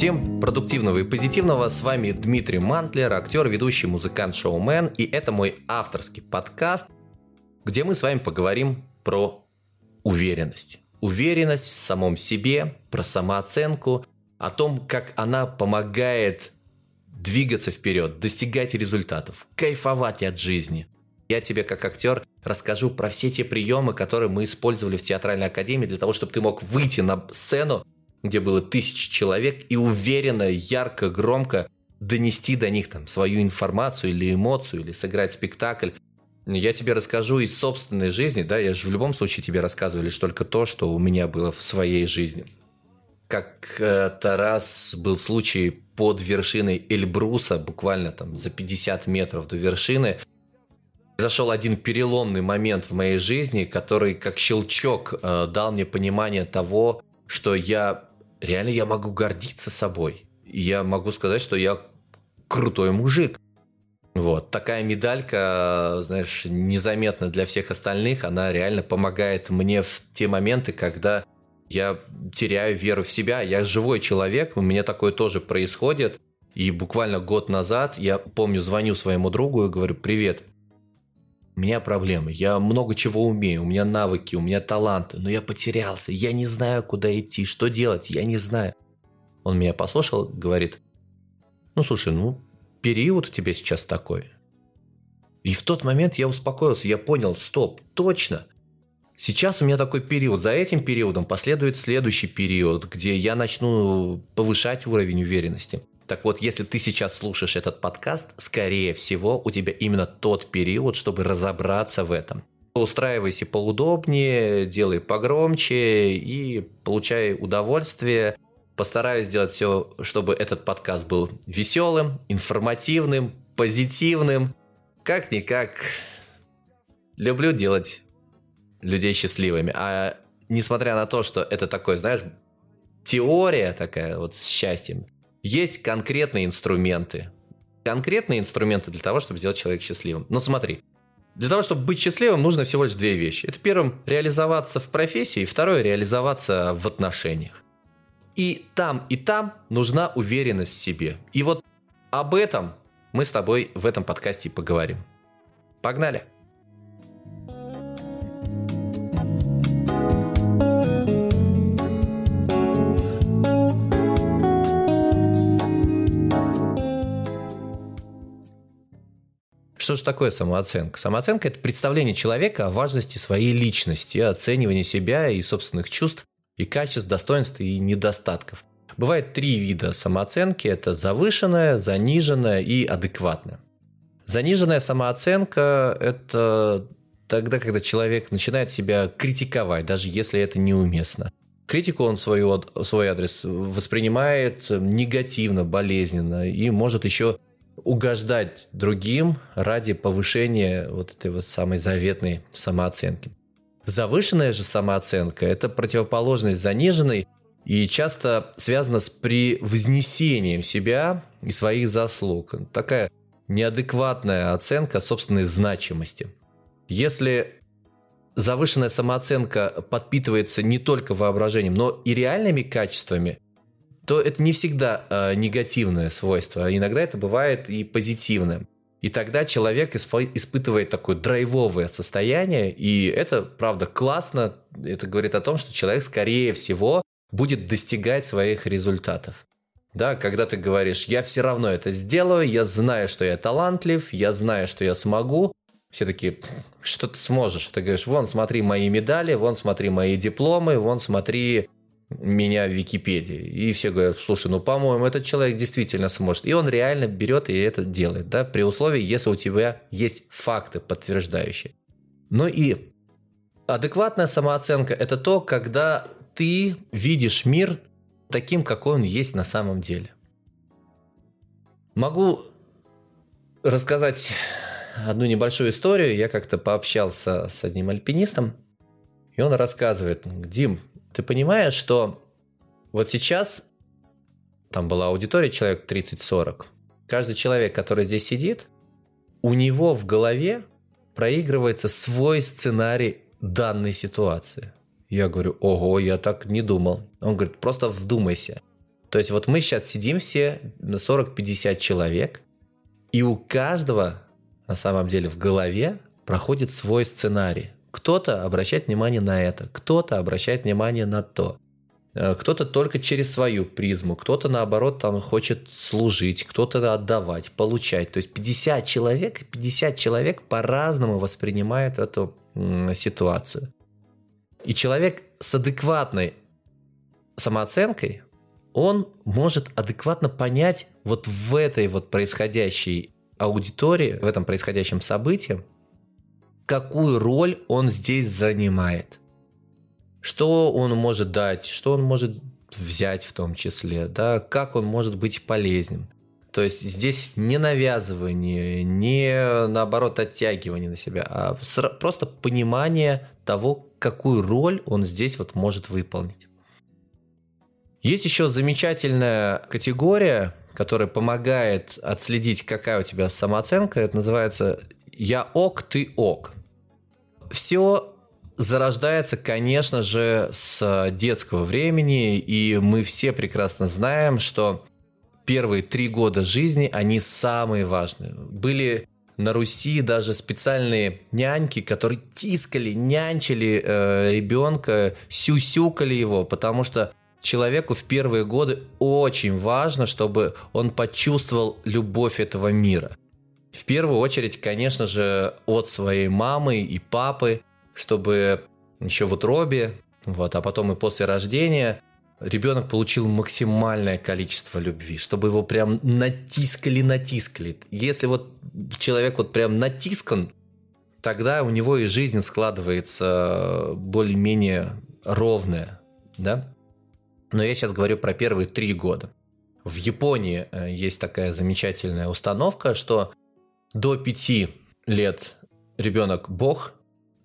Всем продуктивного и позитивного. С вами Дмитрий Мантлер, актер, ведущий, музыкант, шоумен. И это мой авторский подкаст, где мы с вами поговорим про уверенность. Уверенность в самом себе, про самооценку, о том, как она помогает двигаться вперед, достигать результатов, кайфовать от жизни. Я тебе как актер расскажу про все те приемы, которые мы использовали в театральной академии для того, чтобы ты мог выйти на сцену, где было тысячи человек, и уверенно, ярко, громко донести до них там свою информацию или эмоцию, или сыграть спектакль. Я тебе расскажу из собственной жизни, да, я же в любом случае тебе рассказываю лишь только то, что у меня было в своей жизни. Как-то раз был случай под вершиной Эльбруса, буквально там за 50 метров до вершины, зашел один переломный момент в моей жизни, который как щелчок э, дал мне понимание того, что я реально я могу гордиться собой. Я могу сказать, что я крутой мужик. Вот. Такая медалька, знаешь, незаметна для всех остальных, она реально помогает мне в те моменты, когда я теряю веру в себя. Я живой человек, у меня такое тоже происходит. И буквально год назад я помню, звоню своему другу и говорю, привет, у меня проблемы, я много чего умею, у меня навыки, у меня таланты, но я потерялся, я не знаю, куда идти, что делать, я не знаю. Он меня послушал, говорит, ну слушай, ну период у тебя сейчас такой. И в тот момент я успокоился, я понял, стоп, точно, Сейчас у меня такой период. За этим периодом последует следующий период, где я начну повышать уровень уверенности. Так вот, если ты сейчас слушаешь этот подкаст, скорее всего, у тебя именно тот период, чтобы разобраться в этом. Устраивайся поудобнее, делай погромче и получай удовольствие. Постараюсь сделать все, чтобы этот подкаст был веселым, информативным, позитивным. Как-никак, люблю делать людей счастливыми. А несмотря на то, что это такой, знаешь, теория такая вот с счастьем, есть конкретные инструменты. Конкретные инструменты для того, чтобы сделать человека счастливым. Но смотри, для того, чтобы быть счастливым, нужно всего лишь две вещи. Это первым реализоваться в профессии, и второе реализоваться в отношениях. И там, и там нужна уверенность в себе. И вот об этом мы с тобой в этом подкасте поговорим. Погнали! Что же такое самооценка? Самооценка – это представление человека о важности своей личности, оценивание себя и собственных чувств и качеств, достоинств и недостатков. Бывает три вида самооценки – это завышенная, заниженная и адекватная. Заниженная самооценка – это тогда, когда человек начинает себя критиковать, даже если это неуместно. Критику он свою, свой адрес воспринимает негативно, болезненно и может еще угождать другим ради повышения вот этой вот самой заветной самооценки. Завышенная же самооценка – это противоположность заниженной и часто связана с превознесением себя и своих заслуг. Такая неадекватная оценка собственной значимости. Если завышенная самооценка подпитывается не только воображением, но и реальными качествами – то это не всегда э, негативное свойство, а иногда это бывает и позитивным. И тогда человек испытывает такое драйвовое состояние, и это, правда, классно. Это говорит о том, что человек, скорее всего, будет достигать своих результатов. Да, когда ты говоришь, я все равно это сделаю, я знаю, что я талантлив, я знаю, что я смогу, все такие, что ты сможешь? Ты говоришь, вон, смотри мои медали, вон, смотри мои дипломы, вон, смотри меня в Википедии. И все говорят, слушай, ну, по-моему, этот человек действительно сможет. И он реально берет и это делает, да, при условии, если у тебя есть факты подтверждающие. Ну и адекватная самооценка – это то, когда ты видишь мир таким, какой он есть на самом деле. Могу рассказать одну небольшую историю. Я как-то пообщался с одним альпинистом, и он рассказывает, Дим, ты понимаешь, что вот сейчас там была аудитория человек 30-40. Каждый человек, который здесь сидит, у него в голове проигрывается свой сценарий данной ситуации. Я говорю, ого, я так не думал. Он говорит, просто вдумайся. То есть вот мы сейчас сидим все на 40-50 человек, и у каждого на самом деле в голове проходит свой сценарий. Кто-то обращает внимание на это, кто-то обращает внимание на то. Э, кто-то только через свою призму, кто-то наоборот там хочет служить, кто-то отдавать, получать. То есть 50 человек, 50 человек по-разному воспринимают эту ситуацию. И человек с адекватной самооценкой, он может адекватно понять вот в этой вот происходящей аудитории, в этом происходящем событии, какую роль он здесь занимает. Что он может дать, что он может взять в том числе, да, как он может быть полезен. То есть здесь не навязывание, не наоборот оттягивание на себя, а просто понимание того, какую роль он здесь вот может выполнить. Есть еще замечательная категория, которая помогает отследить, какая у тебя самооценка. Это называется «я ок, ты ок». Все зарождается, конечно же, с детского времени, и мы все прекрасно знаем, что первые три года жизни, они самые важные. Были на Руси даже специальные няньки, которые тискали, нянчили э, ребенка, сюсюкали его, потому что человеку в первые годы очень важно, чтобы он почувствовал любовь этого мира. В первую очередь, конечно же, от своей мамы и папы, чтобы еще в утробе, вот, а потом и после рождения ребенок получил максимальное количество любви, чтобы его прям натискали-натискали. Если вот человек вот прям натискан, тогда у него и жизнь складывается более-менее ровная, да? Но я сейчас говорю про первые три года. В Японии э, есть такая замечательная установка, что до пяти лет ребенок бог,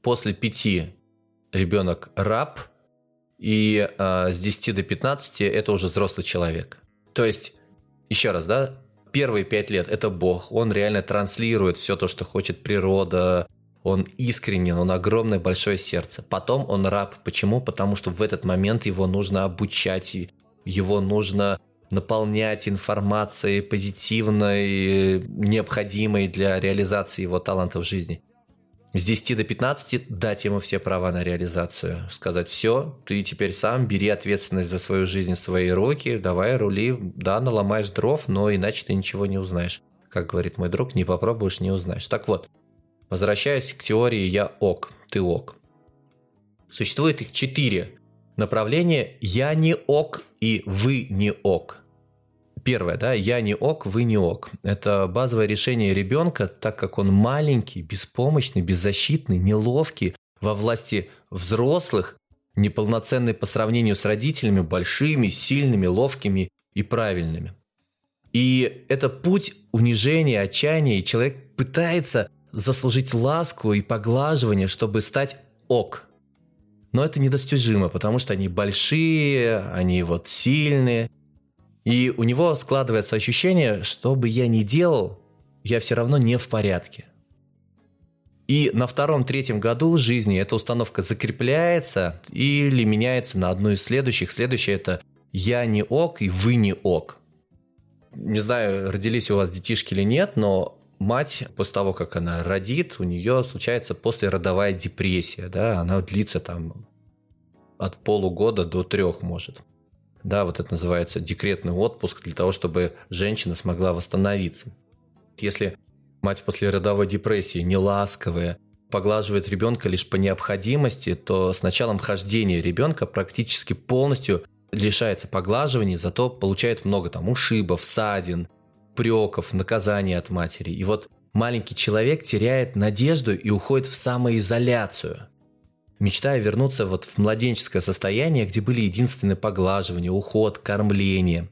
после пяти ребенок раб, и э, с 10 до 15 это уже взрослый человек. То есть, еще раз, да, первые пять лет это бог, он реально транслирует все то, что хочет природа, он искренен, он огромное большое сердце. Потом он раб. Почему? Потому что в этот момент его нужно обучать, его нужно наполнять информацией позитивной, необходимой для реализации его талантов в жизни. С 10 до 15 дать ему все права на реализацию. Сказать, все, ты теперь сам бери ответственность за свою жизнь свои руки, давай рули, да, наломаешь дров, но иначе ты ничего не узнаешь. Как говорит мой друг, не попробуешь, не узнаешь. Так вот, Возвращаясь к теории «я ок», «ты ок». Существует их четыре направления «я не ок» и «вы не ок». Первое, да, «я не ок», «вы не ок». Это базовое решение ребенка, так как он маленький, беспомощный, беззащитный, неловкий, во власти взрослых, неполноценный по сравнению с родителями, большими, сильными, ловкими и правильными. И это путь унижения, отчаяния, и человек пытается заслужить ласку и поглаживание, чтобы стать ок. Но это недостижимо, потому что они большие, они вот сильные. И у него складывается ощущение, что бы я ни делал, я все равно не в порядке. И на втором-третьем году жизни эта установка закрепляется или меняется на одну из следующих. Следующее это «я не ок» и «вы не ок». Не знаю, родились у вас детишки или нет, но мать, после того, как она родит, у нее случается послеродовая депрессия, да, она длится там от полугода до трех может. Да, вот это называется декретный отпуск для того, чтобы женщина смогла восстановиться. Если мать в послеродовой депрессии не ласковая, поглаживает ребенка лишь по необходимости, то с началом хождения ребенка практически полностью лишается поглаживания, зато получает много там ушибов, ссадин, упреков, наказаний от матери. И вот маленький человек теряет надежду и уходит в самоизоляцию, мечтая вернуться вот в младенческое состояние, где были единственные поглаживания, уход, кормление.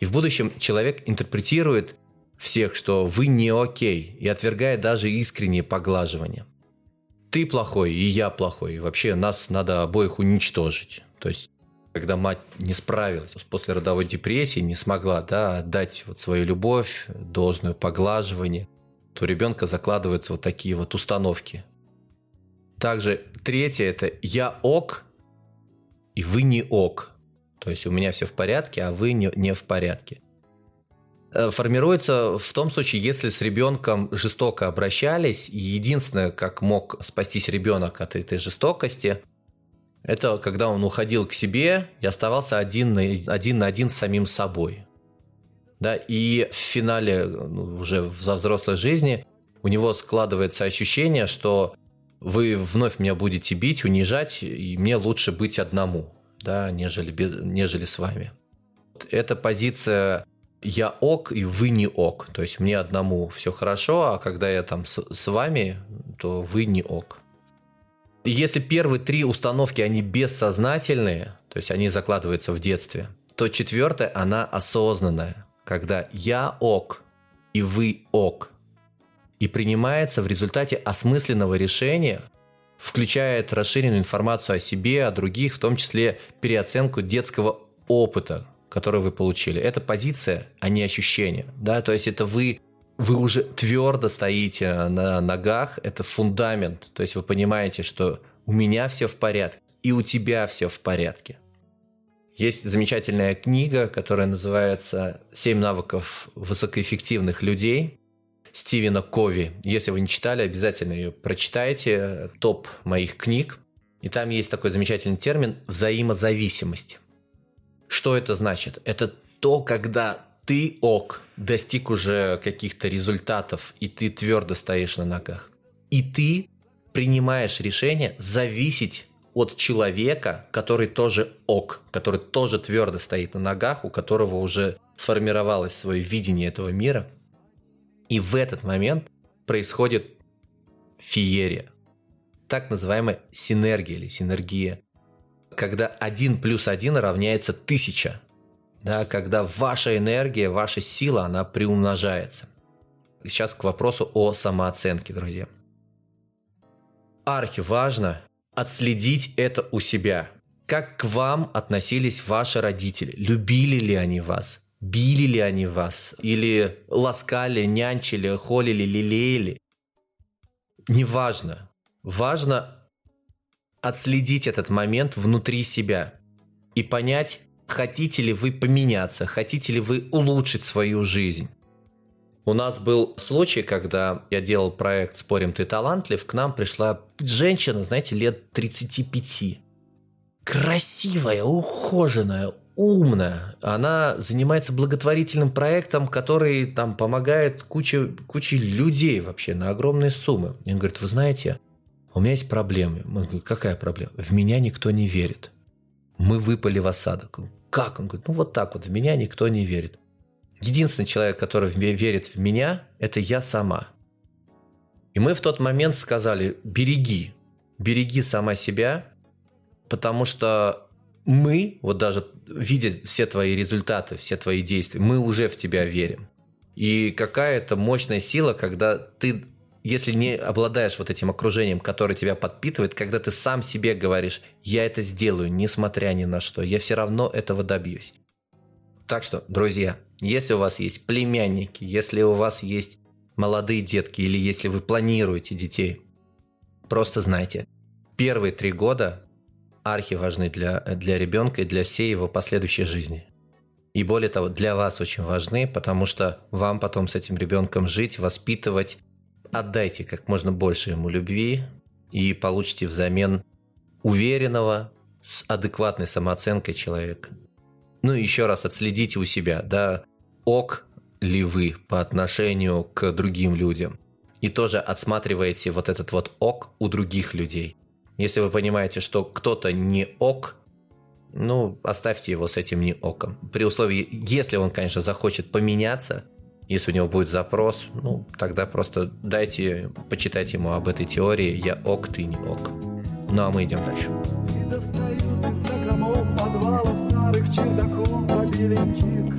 И в будущем человек интерпретирует всех, что вы не окей, и отвергает даже искренние поглаживания. Ты плохой, и я плохой, вообще нас надо обоих уничтожить. То есть когда мать не справилась после родовой депрессии, не смогла да, отдать вот свою любовь, должное поглаживание, то у ребенка закладываются вот такие вот установки. Также третье – это «я ок» и «вы не ок». То есть у меня все в порядке, а вы не, не в порядке. Э, формируется в том случае, если с ребенком жестоко обращались, и единственное, как мог спастись ребенок от этой жестокости, это когда он уходил к себе и оставался один на один, на один с самим собой. Да, и в финале, ну, уже в взрослой жизни, у него складывается ощущение, что вы вновь меня будете бить, унижать, и мне лучше быть одному, да, нежели, нежели с вами. Эта позиция я ок, и вы не ок. То есть мне одному все хорошо, а когда я там с, с вами, то вы не ок. Если первые три установки, они бессознательные, то есть они закладываются в детстве, то четвертая, она осознанная, когда я ок, и вы ок. И принимается в результате осмысленного решения, включает расширенную информацию о себе, о других, в том числе переоценку детского опыта, который вы получили. Это позиция, а не ощущение. Да? То есть это вы, вы уже твердо стоите на ногах, это фундамент. То есть вы понимаете, что у меня все в порядке, и у тебя все в порядке. Есть замечательная книга, которая называется «Семь навыков высокоэффективных людей» Стивена Кови. Если вы не читали, обязательно ее прочитайте. Топ моих книг. И там есть такой замечательный термин «взаимозависимость». Что это значит? Это то, когда ты ок, достиг уже каких-то результатов, и ты твердо стоишь на ногах. И ты принимаешь решение зависеть от человека, который тоже ок, который тоже твердо стоит на ногах, у которого уже сформировалось свое видение этого мира. И в этот момент происходит феерия, так называемая синергия или синергия когда один плюс один равняется тысяча. Да, когда ваша энергия, ваша сила, она приумножается. Сейчас к вопросу о самооценке, друзья. Архи важно отследить это у себя. Как к вам относились ваши родители? Любили ли они вас? Били ли они вас? Или ласкали, нянчили, холили, лелеяли? Неважно. Важно отследить этот момент внутри себя и понять, хотите ли вы поменяться, хотите ли вы улучшить свою жизнь. У нас был случай, когда я делал проект «Спорим, ты талантлив», к нам пришла женщина, знаете, лет 35. Красивая, ухоженная, умная. Она занимается благотворительным проектом, который там помогает куче, куче людей вообще на огромные суммы. И он говорит, вы знаете, у меня есть проблемы. Мы говорим, какая проблема? В меня никто не верит. Мы выпали в осадок. Как? Он говорит, ну вот так вот, в меня никто не верит. Единственный человек, который верит в меня, это я сама. И мы в тот момент сказали, береги, береги сама себя, потому что мы, вот даже видя все твои результаты, все твои действия, мы уже в тебя верим. И какая-то мощная сила, когда ты если не обладаешь вот этим окружением, которое тебя подпитывает, когда ты сам себе говоришь, я это сделаю, несмотря ни на что, я все равно этого добьюсь. Так что, друзья, если у вас есть племянники, если у вас есть молодые детки или если вы планируете детей, просто знайте, первые три года архи важны для, для ребенка и для всей его последующей жизни. И более того, для вас очень важны, потому что вам потом с этим ребенком жить, воспитывать, отдайте как можно больше ему любви и получите взамен уверенного, с адекватной самооценкой человека. Ну и еще раз отследите у себя, да, ок ли вы по отношению к другим людям. И тоже отсматриваете вот этот вот ок у других людей. Если вы понимаете, что кто-то не ок, ну, оставьте его с этим не оком. При условии, если он, конечно, захочет поменяться, если у него будет запрос, ну, тогда просто дайте почитать ему об этой теории «Я ок, ты не ок». Ну, а мы идем дальше. И достают из закромов старых чердаков побеленьких